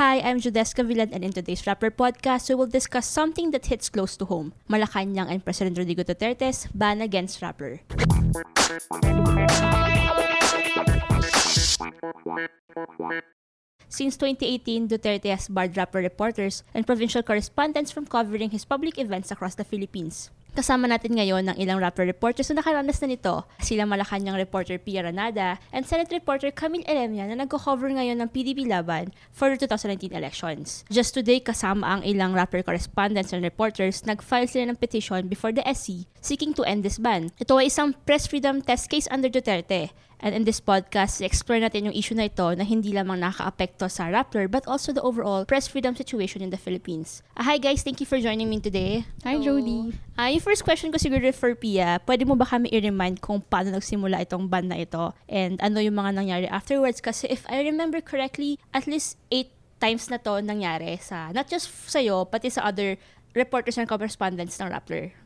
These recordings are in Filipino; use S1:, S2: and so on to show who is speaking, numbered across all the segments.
S1: Hi, I'm Judeska Villan and in today's Rapper Podcast, we will discuss something that hits close to home. Malacanang and President Rodrigo Duterte's ban against rapper. Since 2018, Duterte has barred rapper reporters and provincial correspondents from covering his public events across the Philippines. Kasama natin ngayon ng ilang rapper reporters na nakaranas na nito. Sila Malacanang reporter Pia Ranada and Senate reporter Camille Eremia na nagko-cover ngayon ng PDP laban for the 2019 elections. Just today, kasama ang ilang rapper correspondents and reporters, nag-file sila ng petition before the SC seeking to end this ban. Ito ay isang press freedom test case under Duterte And in this podcast, explore natin yung issue na ito na hindi lamang nakaapekto sa Rappler but also the overall press freedom situation in the Philippines. Uh, hi guys, thank you for joining me today.
S2: Hi Jody.
S1: Uh, yung first question ko siguro for Pia, pwede mo ba kami i-remind kung paano nagsimula itong band na ito and ano yung mga nangyari afterwards? Kasi if I remember correctly, at least eight times na to nangyari sa, not just sa'yo, pati sa other reporters and correspondents ng Rappler.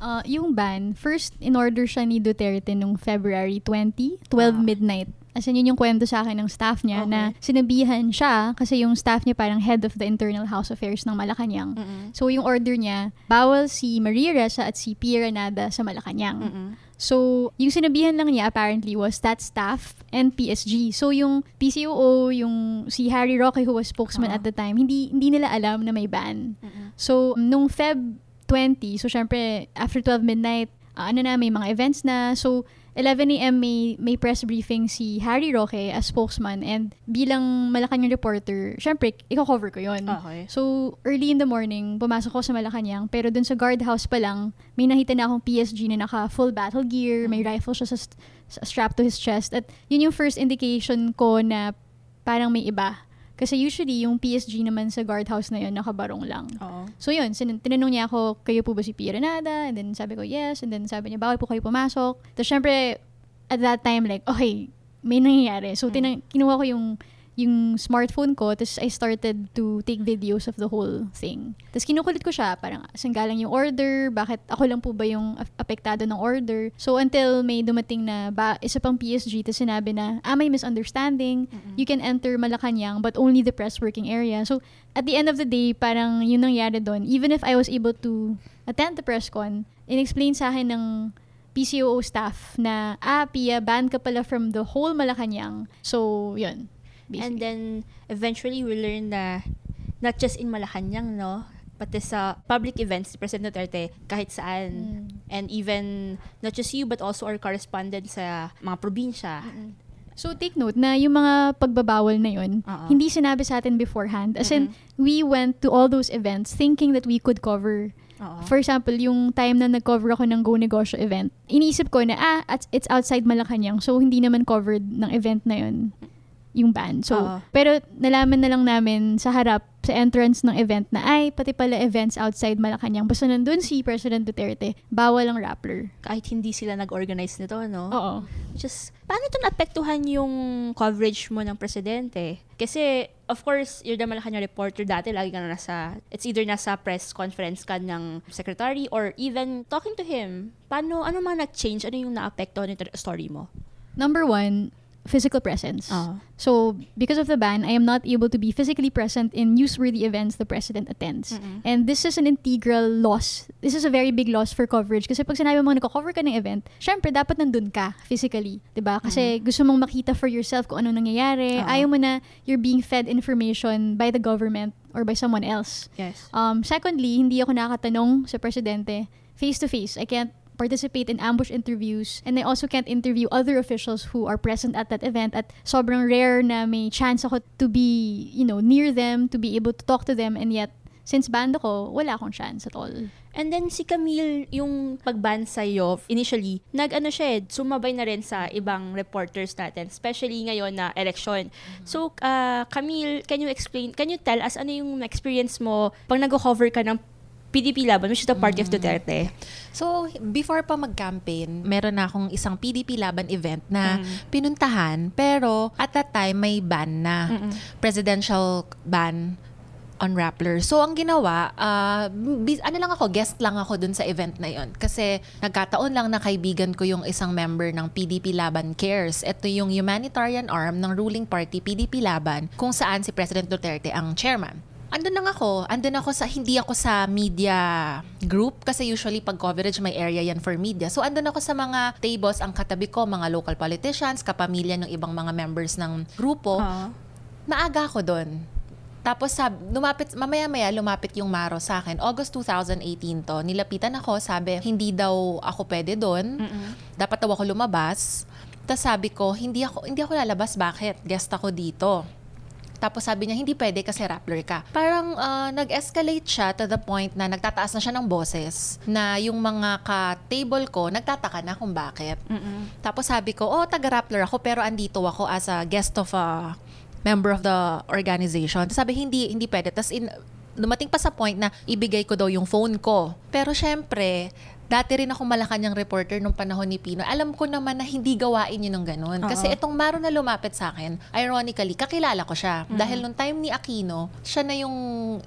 S2: Uh, yung ban, first in order siya ni Duterte nung February 20, 12 ah. midnight. As in, yun yung kwento sa akin ng staff niya okay. na sinabihan siya kasi yung staff niya parang head of the internal house affairs ng Malacanang. Mm-hmm. So, yung order niya, bawal si Maria Reza at si Pia Renada sa Malacanang. Mm-hmm. So, yung sinabihan lang niya apparently was that staff and PSG. So, yung PCOO, yung si Harry Roque who was spokesman uh-huh. at the time, hindi hindi nila alam na may ban. Uh-huh. So, nung Feb 20. So, syempre, after 12 midnight, uh, ano na, may mga events na. So, 11 a.m. may, may press briefing si Harry Roque as spokesman and bilang Malacanang reporter, syempre, i-cover ko yon.
S1: Okay.
S2: So, early in the morning, pumasok ko sa Malacanang pero dun sa guardhouse pa lang, may nakita na akong PSG na naka full battle gear, may mm-hmm. rifle siya sa, sa strap to his chest at yun yung first indication ko na parang may iba kasi usually, yung PSG naman sa guardhouse na yun, nakabarong lang.
S1: Oo.
S2: So yun, sin- tinanong niya ako, kayo po ba si Pia Renada? And then sabi ko, yes. And then sabi niya, bawal po kayo pumasok. Tapos syempre, at that time, like, okay, may nangyayari. So, mm. tinang- kinuha ko yung yung smartphone ko, tapos I started to take videos of the whole thing. Tapos kinukulit ko siya, parang saan galang yung order, bakit ako lang po ba yung apektado ng order. So until may dumating na ba, isa pang PSG, tapos sinabi na, ah, may misunderstanding, mm-hmm. you can enter Malacanang, but only the press working area. So at the end of the day, parang yun nangyari doon. Even if I was able to attend the press con, in-explain sa akin ng PCOO staff na, ah, Pia, banned ka pala from the whole Malacanang. So, yun
S1: Basically. And then, eventually, we learned na not just in Malacanang, no? pati sa public events ni President Duterte kahit saan. Mm. And even not just you but also our correspondent sa mga probinsya.
S2: Mm-mm. So take note na yung mga pagbabawal na yun, Uh-oh. hindi sinabi sa atin beforehand. As in, we went to all those events thinking that we could cover Uh-oh. For example, yung time na nag-cover ako ng Go Negosyo event, iniisip ko na, ah, it's outside Malacanang, so hindi naman covered ng event na yun yung ban. So, uh-huh. pero nalaman na lang namin sa harap, sa entrance ng event na, ay, pati pala events outside Malacanang. Basta nandun si President Duterte, bawal ang Rappler.
S1: Kahit hindi sila nag-organize nito, no?
S2: Oo.
S1: Just, paano ito naapektuhan yung coverage mo ng presidente? Kasi, of course, you're the Malacanang reporter dati, lagi ka na nasa, it's either nasa press conference ka ng secretary or even talking to him. Paano, ano mga nag-change? Ano yung naapektuhan nito story mo?
S2: Number one, physical presence.
S1: Uh-huh.
S2: So, because of the ban, I am not able to be physically present in newsworthy events the president attends. Mm-hmm. And this is an integral loss. This is a very big loss for coverage. Kasi pag sinabi mo nagko-cover ka ng event, syempre, dapat nandun ka physically. ba diba? Kasi mm-hmm. gusto mong makita for yourself kung ano nangyayari. Uh-huh. Ayaw mo na you're being fed information by the government or by someone else.
S1: Yes.
S2: Um, secondly, hindi ako nakatanong sa presidente face-to-face. I can't participate in ambush interviews and I also can't interview other officials who are present at that event at sobrang rare na may chance ako to be, you know, near them, to be able to talk to them and yet since band ako, wala akong chance at all.
S1: And then si Camille, yung pag-ban sa'yo, initially, nag-ano siya, eh, sumabay na rin sa ibang reporters natin, especially ngayon na election. Mm-hmm. So, uh, Camille, can you explain, can you tell us ano yung experience mo pag nag-cover ka ng PDP Laban, which is the party mm. of Duterte.
S3: So, before pa mag-campaign, meron na akong isang PDP Laban event na mm. pinuntahan, pero at that time, may ban na. Mm-mm. Presidential ban on Rappler. So, ang ginawa, bis- ano lang ako, guest lang ako dun sa event na yon Kasi nagkataon lang na kaibigan ko yung isang member ng PDP Laban Cares. Ito yung humanitarian arm ng ruling party PDP Laban kung saan si President Duterte ang chairman. Andun lang ako. Andun ako sa, hindi ako sa media group kasi usually pag coverage may area yan for media. So andun ako sa mga tables, ang katabi ko, mga local politicians, kapamilya ng ibang mga members ng grupo.
S1: Oo.
S3: Naaga ako doon. Tapos sab, lumapit, mamaya-maya lumapit yung Maro sa akin. August 2018 to. Nilapitan ako, sabi, hindi daw ako pwede doon. Dapat daw ako lumabas. Tapos sabi ko, hindi ako, hindi ako lalabas. Bakit? Guest ako dito. Tapos sabi niya, hindi pwede kasi Rappler ka. Parang ah, nag-escalate siya to the point na nagtataas na siya ng boses na yung mga ka-table ko, nagtataka na kung bakit.
S1: Mm-mm.
S3: Tapos sabi ko, oh, taga-Rappler ako pero andito ako as a guest of a member of the organization. Sabi, hindi, hindi pwede. Tapos in, dumating pa sa point na ibigay ko daw yung phone ko. Pero syempre, dati rin ako malakanyang reporter nung panahon ni Pino. Alam ko naman na hindi gawain yun ng ganun.
S1: Oo.
S3: Kasi itong Maro na lumapit sa akin, ironically, kakilala ko siya. Dahil nung time ni Aquino, siya na yung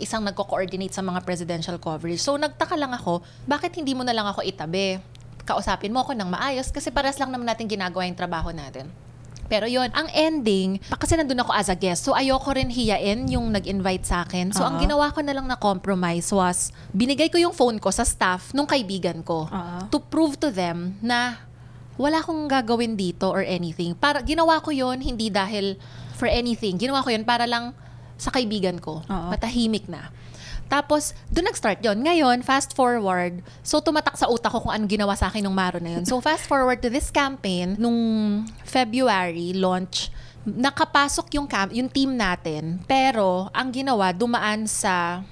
S3: isang nagko-coordinate sa mga presidential coverage. So nagtaka lang ako, bakit hindi mo na lang ako itabi? Kausapin mo ako ng maayos kasi paras lang naman natin ginagawa yung trabaho natin. Pero yon ang ending, kasi nandun ako as a guest, so ayoko rin hiyain yung nag-invite sa akin. So ang
S1: Oo.
S3: ginawa ko na lang na compromise was, binigay ko yung phone ko sa staff nung kaibigan ko
S1: Oo.
S3: to prove to them na wala akong gagawin dito or anything. Para ginawa ko yon hindi dahil for anything. Ginawa ko yon para lang sa kaibigan ko.
S1: Oo.
S3: Matahimik na. Tapos, doon nag-start yon Ngayon, fast forward, so tumatak sa utak ko kung anong ginawa sa akin nung Maro na yun. So, fast forward to this campaign, nung February launch, nakapasok yung, cam- yung team natin, pero ang ginawa, dumaan sa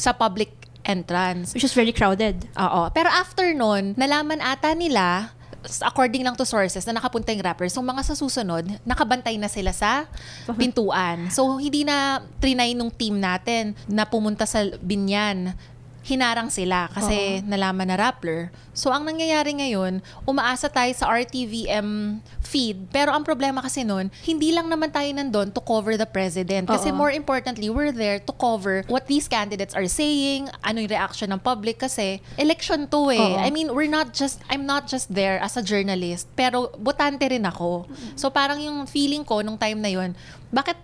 S3: sa public entrance.
S1: Which is very crowded.
S3: Oo. Pero after nun, nalaman ata nila, according lang to sources, na nakapunta yung rappers. So, mga sa susunod, nakabantay na sila sa pintuan. So, hindi na trinay nung team natin na pumunta sa binyan. Hinarang sila kasi nalaman na Rappler. So, ang nangyayari ngayon, umaasa tayo sa RTVM feed. Pero ang problema kasi nun, hindi lang naman tayo nandun to cover the president. Kasi
S1: Oo.
S3: more importantly, we're there to cover what these candidates are saying, ano yung reaction ng public kasi election to eh.
S1: Oo.
S3: I mean, we're not just, I'm not just there as a journalist, pero botante rin ako. So parang yung feeling ko nung time na yun, bakit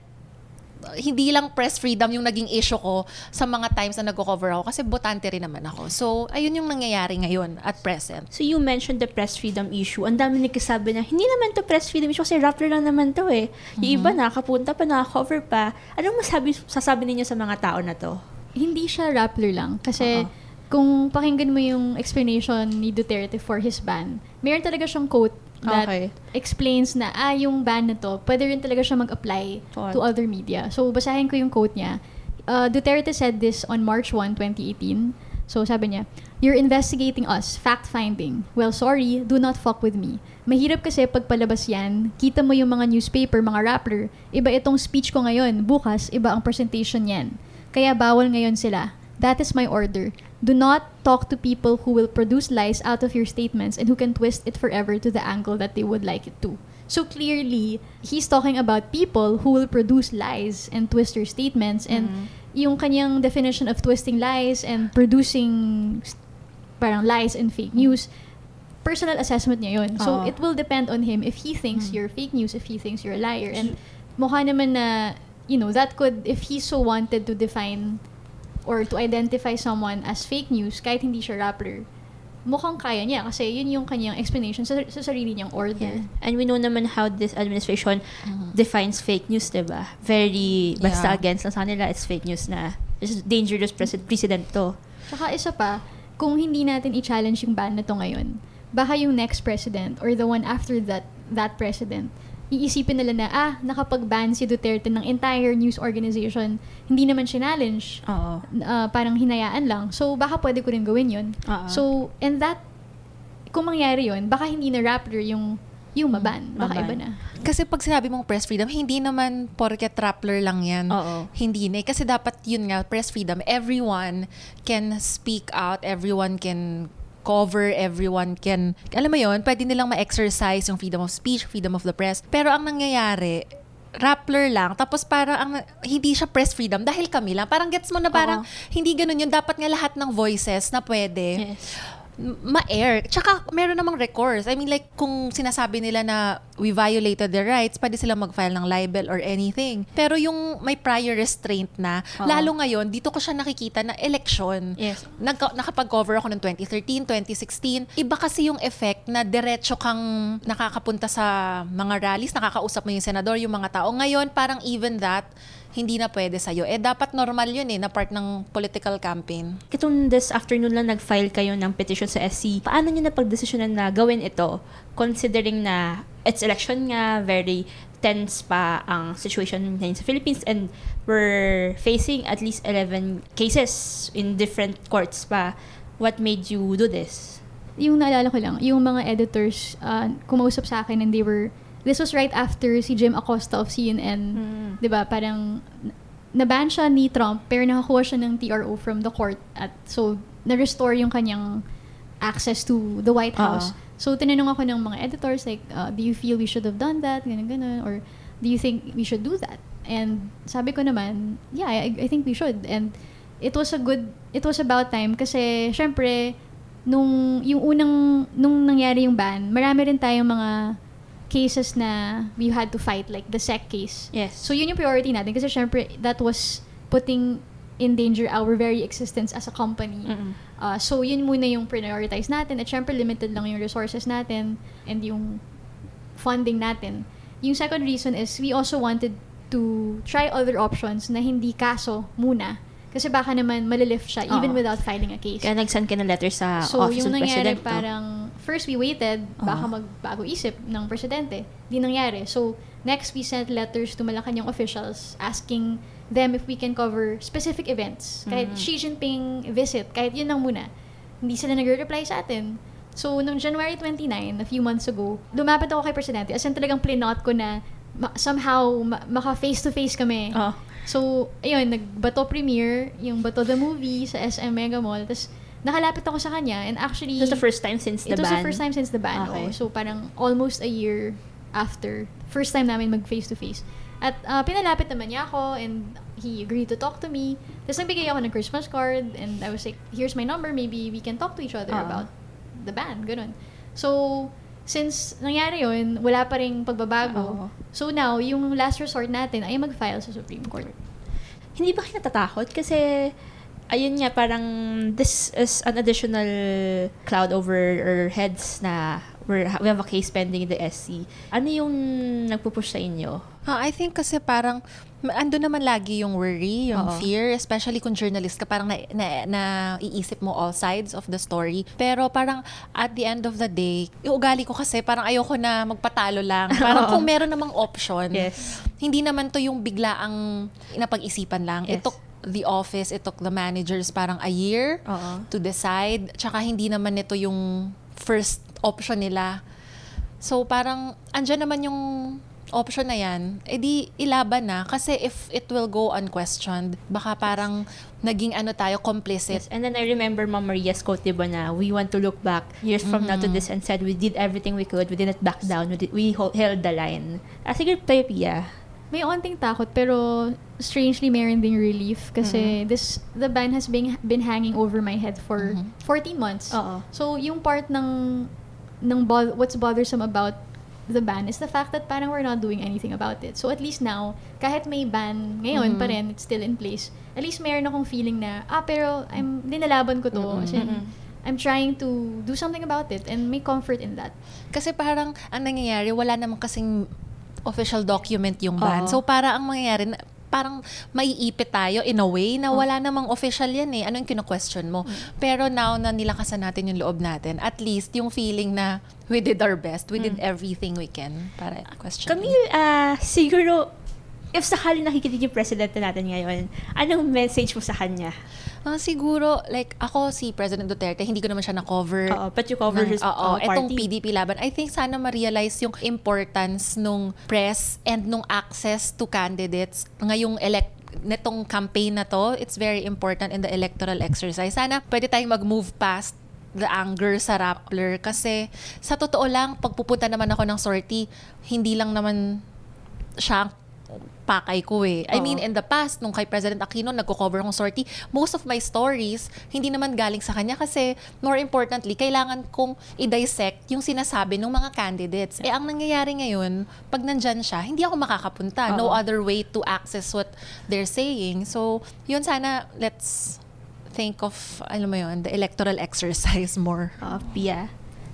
S3: hindi lang press freedom yung naging issue ko sa mga times na nagko-cover ako kasi botante rin naman ako. So, ayun yung nangyayari ngayon at present.
S1: So you mentioned the press freedom issue. Ang dami nagkasabi na, hindi naman to press freedom issue kasi Rappler lang naman to eh. Yung iba nakapunta pa, naka-cover pa. Anong masabi, sasabi ninyo sa mga tao na to?
S2: hindi siya Rappler lang. Kasi
S1: Oo.
S2: kung pakinggan mo yung explanation ni Duterte for his ban, meron talaga siyang quote that
S1: Okay.
S2: explains na, ah, yung ban na to, pwede rin talaga siya mag-apply
S1: For-
S2: to other media. So, basahin ko yung quote niya. Uh, Duterte said this on March 1, 2018. So, sabi niya, You're investigating us, fact-finding. Well, sorry, do not fuck with me. Mahirap kasi pag palabas yan, kita mo yung mga newspaper, mga rapper, iba itong speech ko ngayon, bukas, iba ang presentation yan. Kaya bawal ngayon sila. That is my order. Do not talk to people who will produce lies out of your statements and who can twist it forever to the angle that they would like it to. So clearly, he's talking about people who will produce lies and twist your statements and yung kanyang definition of twisting lies and producing parang lies and fake news, personal assessment niya yun. So
S1: Oo.
S2: it will depend on him if he thinks you're fake news, if he thinks you're a liar. And mukha naman na, you know, that could, if he so wanted to define or to identify someone as fake news, kahit hindi siya rapper, mukhang kaya niya kasi yun yung kanyang explanation sa, sa sarili niyang order.
S1: And we know naman how this administration defines fake news, di ba? Very, basta
S3: Yeah.
S1: against lang sa kanila, it's fake news na it's dangerous pres- precedent to.
S2: Tsaka isa pa, kung hindi natin i-challenge yung ban na to ngayon, baka yung next president or the one after that that president, iisipin nila na, ah, nakapag-ban si Duterte ng entire news organization, hindi naman challenge
S1: Oo.
S2: uh, parang hinayaan lang. So, baka pwede ko rin gawin yun.
S1: Oo.
S2: So, and that, kung mangyari yun, baka hindi na Rappler yung, yung maban. Baka
S1: maban.
S2: iba na.
S3: Kasi pag sinabi mong press freedom, hindi naman porket Rappler lang yan.
S1: Oo.
S3: Hindi na. eh. Kasi dapat yun nga, press freedom. Everyone can speak out. Everyone can cover, everyone can, alam mo yun, pwede nilang ma-exercise yung freedom of speech, freedom of the press. Pero ang nangyayari, Rappler lang. Tapos parang ang, hindi siya press freedom dahil kami lang. Parang gets mo na parang hindi ganun yun. Dapat nga lahat ng voices na pwede
S1: Yes.
S3: Ma-air. Tsaka meron namang records. I mean like kung sinasabi nila na we violated their rights, pwede silang mag-file ng libel or anything. Pero yung may prior restraint na,
S1: Oo.
S3: lalo ngayon, dito ko siya nakikita na election.
S1: Yes.
S3: Nagka- nakapag-cover ako ng 2013, 2016. Iba kasi yung effect na diretso kang nakakapunta sa mga rallies, nakakausap mo yung senador, yung mga tao. Ngayon, parang even that, hindi na pwede sa'yo. Eh, dapat normal yun eh, na part ng political campaign.
S1: Itong this afternoon lang nag-file kayo ng petition sa SC. Paano nyo napagdesisyonan na gawin ito? Considering na it's election nga, very tense pa ang situation ngayon sa Philippines and we're facing at least 11 cases in different courts pa. What made you do this?
S2: yung naalala ko lang, yung mga editors uh, kumausap sa akin and they were, this was right after si Jim Acosta of CNN,
S1: Mm.
S2: 'di ba parang naban siya ni Trump pero nakakuha siya ng TRO from the court at so na-restore yung kanyang access to the White House.
S1: Oo.
S2: So tinanong ako ng mga editors like, uh, do you feel we should have done that? Ganun, ganun. Or do you think we should do that? And sabi ko naman, yeah, I, I think we should. And it was a good, it was about time kasi syempre, nung, yung unang, nung nangyari yung ban, marami rin tayong mga cases na we had to fight, like the SEC case.
S1: Yes.
S2: So yun yung priority natin kasi syempre that was putting in danger our very existence as a company.
S1: Mm-mm.
S2: Uh, so yun muna yung prioritize natin at syempre limited lang yung resources natin and yung funding natin. Yung second reason is we also wanted to try other options na hindi kaso muna. Kasi baka naman malilift siya even
S1: Oo.
S2: without filing a case.
S1: Kaya nag-send ka ng letter sa
S2: So,
S1: office
S2: yung
S1: ng
S2: nangyari
S1: president. no?
S2: parang, first we waited, baka
S1: Oo.
S2: magbago isip ng presidente. Di nangyari. So, next we sent letters to Malacanang officials asking them if we can cover specific events. Kahit
S1: Mhm.
S2: Xi Jinping visit, kahit yun lang muna. Hindi sila nagre-reply sa atin. So, noong January 29, a few months ago, lumapit ako kay Presidente. As in talagang plinot ko na ma- somehow ma- maka face-to-face kami.
S1: Oo.
S2: So, ayun, nagbato premiere, yung Bato the Movie sa SM Mega Mall. Tapos, nakalapit ako sa kanya. And actually,
S1: It was the first time since the
S2: it was
S1: ban.
S2: the first time since the ban.
S1: Okay.
S2: So, parang almost a year after. First time namin mag face-to-face. At uh, pinalapit naman niya ako and he agreed to talk to me. Tapos nagbigay ako ng Christmas card and I was like, here's my number, maybe we can talk to each other
S1: Oo.
S2: about the ban. Ganun. So, since nangyari yun, wala pa rin pagbabago.
S1: Oo.
S2: So now, yung last resort natin ay mag-file sa Supreme Court.
S1: Hindi ba kayo natatakot? Kasi, ayun nga, parang this is an additional cloud over our heads na we're, we have a case pending in the SC. Ano yung nagpupush sa inyo?
S3: Ah, I think kasi parang ando naman lagi yung worry, yung
S1: Oo.
S3: fear, especially kung journalist ka, parang na, na, na iisip mo all sides of the story. Pero parang at the end of the day, yung ugali ko kasi parang ayoko na magpatalo lang. Parang
S1: Oo.
S3: kung meron namang option,
S1: Yes.
S3: hindi naman to yung biglaang napag-isipan lang. It
S1: Yes.
S3: took the office, it took the managers parang a year
S1: Oo.
S3: to decide. Tsaka hindi naman ito yung first option nila. So parang andyan naman yung option na yan, edi ilaban na. Kasi if it will go unquestioned, baka parang naging ano tayo, complicit.
S1: Yes. And then I remember Ma'am Maria's quote, diba, na we want to look back years from now to this and said we did everything we could, we didn't back down, we, did, we ho- held the line. Ah, sige, tayo, Pia.
S2: May onting takot pero strangely meron ding relief kasi this the ban has been been hanging over my head for 14 months.
S1: Oo.
S2: So yung part ng ng bo- what's bothersome about the ban is the fact that parang we're not doing anything about it. So at least now, kahit may ban ngayon pa rin, it's still in place. At least meron akong feeling na, ah, pero I'm, dinalaban ko to. As in,
S1: Mm-mm.
S2: I'm trying to do something about it and may comfort in that.
S3: Kasi parang ang nangyayari, wala namang kasing official document yung ban.
S1: Oo.
S3: So para ang mangyayari, parang maiipit tayo in a way na wala namang official yan eh. Ano yung kino-question mo? Pero now na nilakasan natin yung loob natin, at least yung feeling na we did our best, we did everything we can para question.
S1: Kami, ah, siguro, if sakali nakikinig yung presidente natin ngayon, anong message mo sa kanya?
S3: Ah, siguro, like, ako si President Duterte, hindi ko naman siya na-cover.
S1: Oo, but you cover
S3: ng-
S1: his uh,
S3: etong
S1: party.
S3: PDP laban. I think sana ma-realize yung importance nung press and nung access to candidates ngayong elect netong campaign na to. It's very important in the electoral exercise. Sana pwede tayong mag-move past the anger sa Rappler kasi sa totoo lang, pag pupunta naman ako ng sortie, hindi lang naman siya pakay ko eh. I
S1: Oo.
S3: mean, in the past, nung kay President Aquino, nagko-cover akong sortie, most of my stories, hindi naman galing sa kanya kasi, more importantly, kailangan kong i-dissect yung sinasabi ng mga candidates. Eh, ang nangyayari ngayon, pag nandyan siya, hindi ako makakapunta. No
S1: Oo.
S3: other way to access what they're saying. So, yun sana, let's think of, alam mo yun, the electoral exercise more.
S1: Uh, Pia.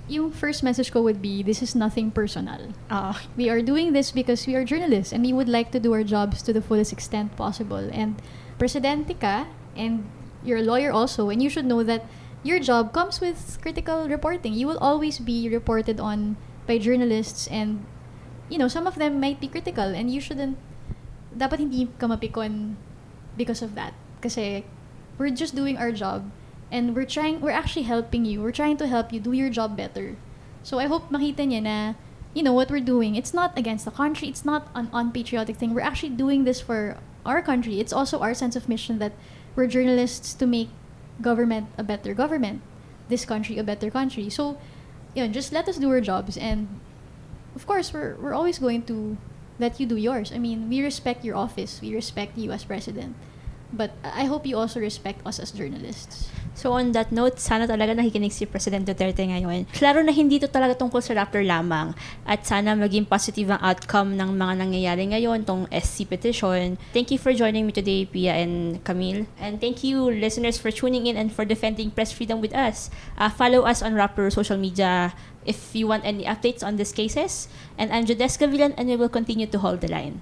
S2: Yung first message ko would be, this is nothing personal.
S1: Oo.
S2: We are doing this because we are journalists and we would like to do our jobs to the fullest extent possible. And presidente ka, and you're a lawyer also, and you should know that your job comes with critical reporting. You will always be reported on by journalists and, you know, some of them might be critical and you shouldn't, dapat hindi ka mapikon because of that. Kasi we're just doing our job and we're trying, we're actually helping you. We're trying to help you do your job better. So I hope makita niya na, you know, what we're doing, it's not against the country, it's not an unpatriotic thing. We're actually doing this for our country. It's also our sense of mission that we're journalists to make government a better government, this country a better country. So, yun, just let us do our jobs and of course, we're, we're always going to let you do yours. I mean, we respect your office, we respect you as president. But I hope you also respect us as journalists.
S1: So on that note, sana talaga nakikinig si President Duterte ngayon. Klaro na hindi to talaga tungkol sa Rappler lamang at sana maging positive ang outcome ng mga nangyayari ngayon, tong SC petition. Thank you for joining me today, Pia and Camille. And thank you, listeners, for tuning in and for defending press freedom with us. Uh, follow us on Rappler social media if you want any updates on these cases. And I'm Jodeska Villan and we will continue to hold the line.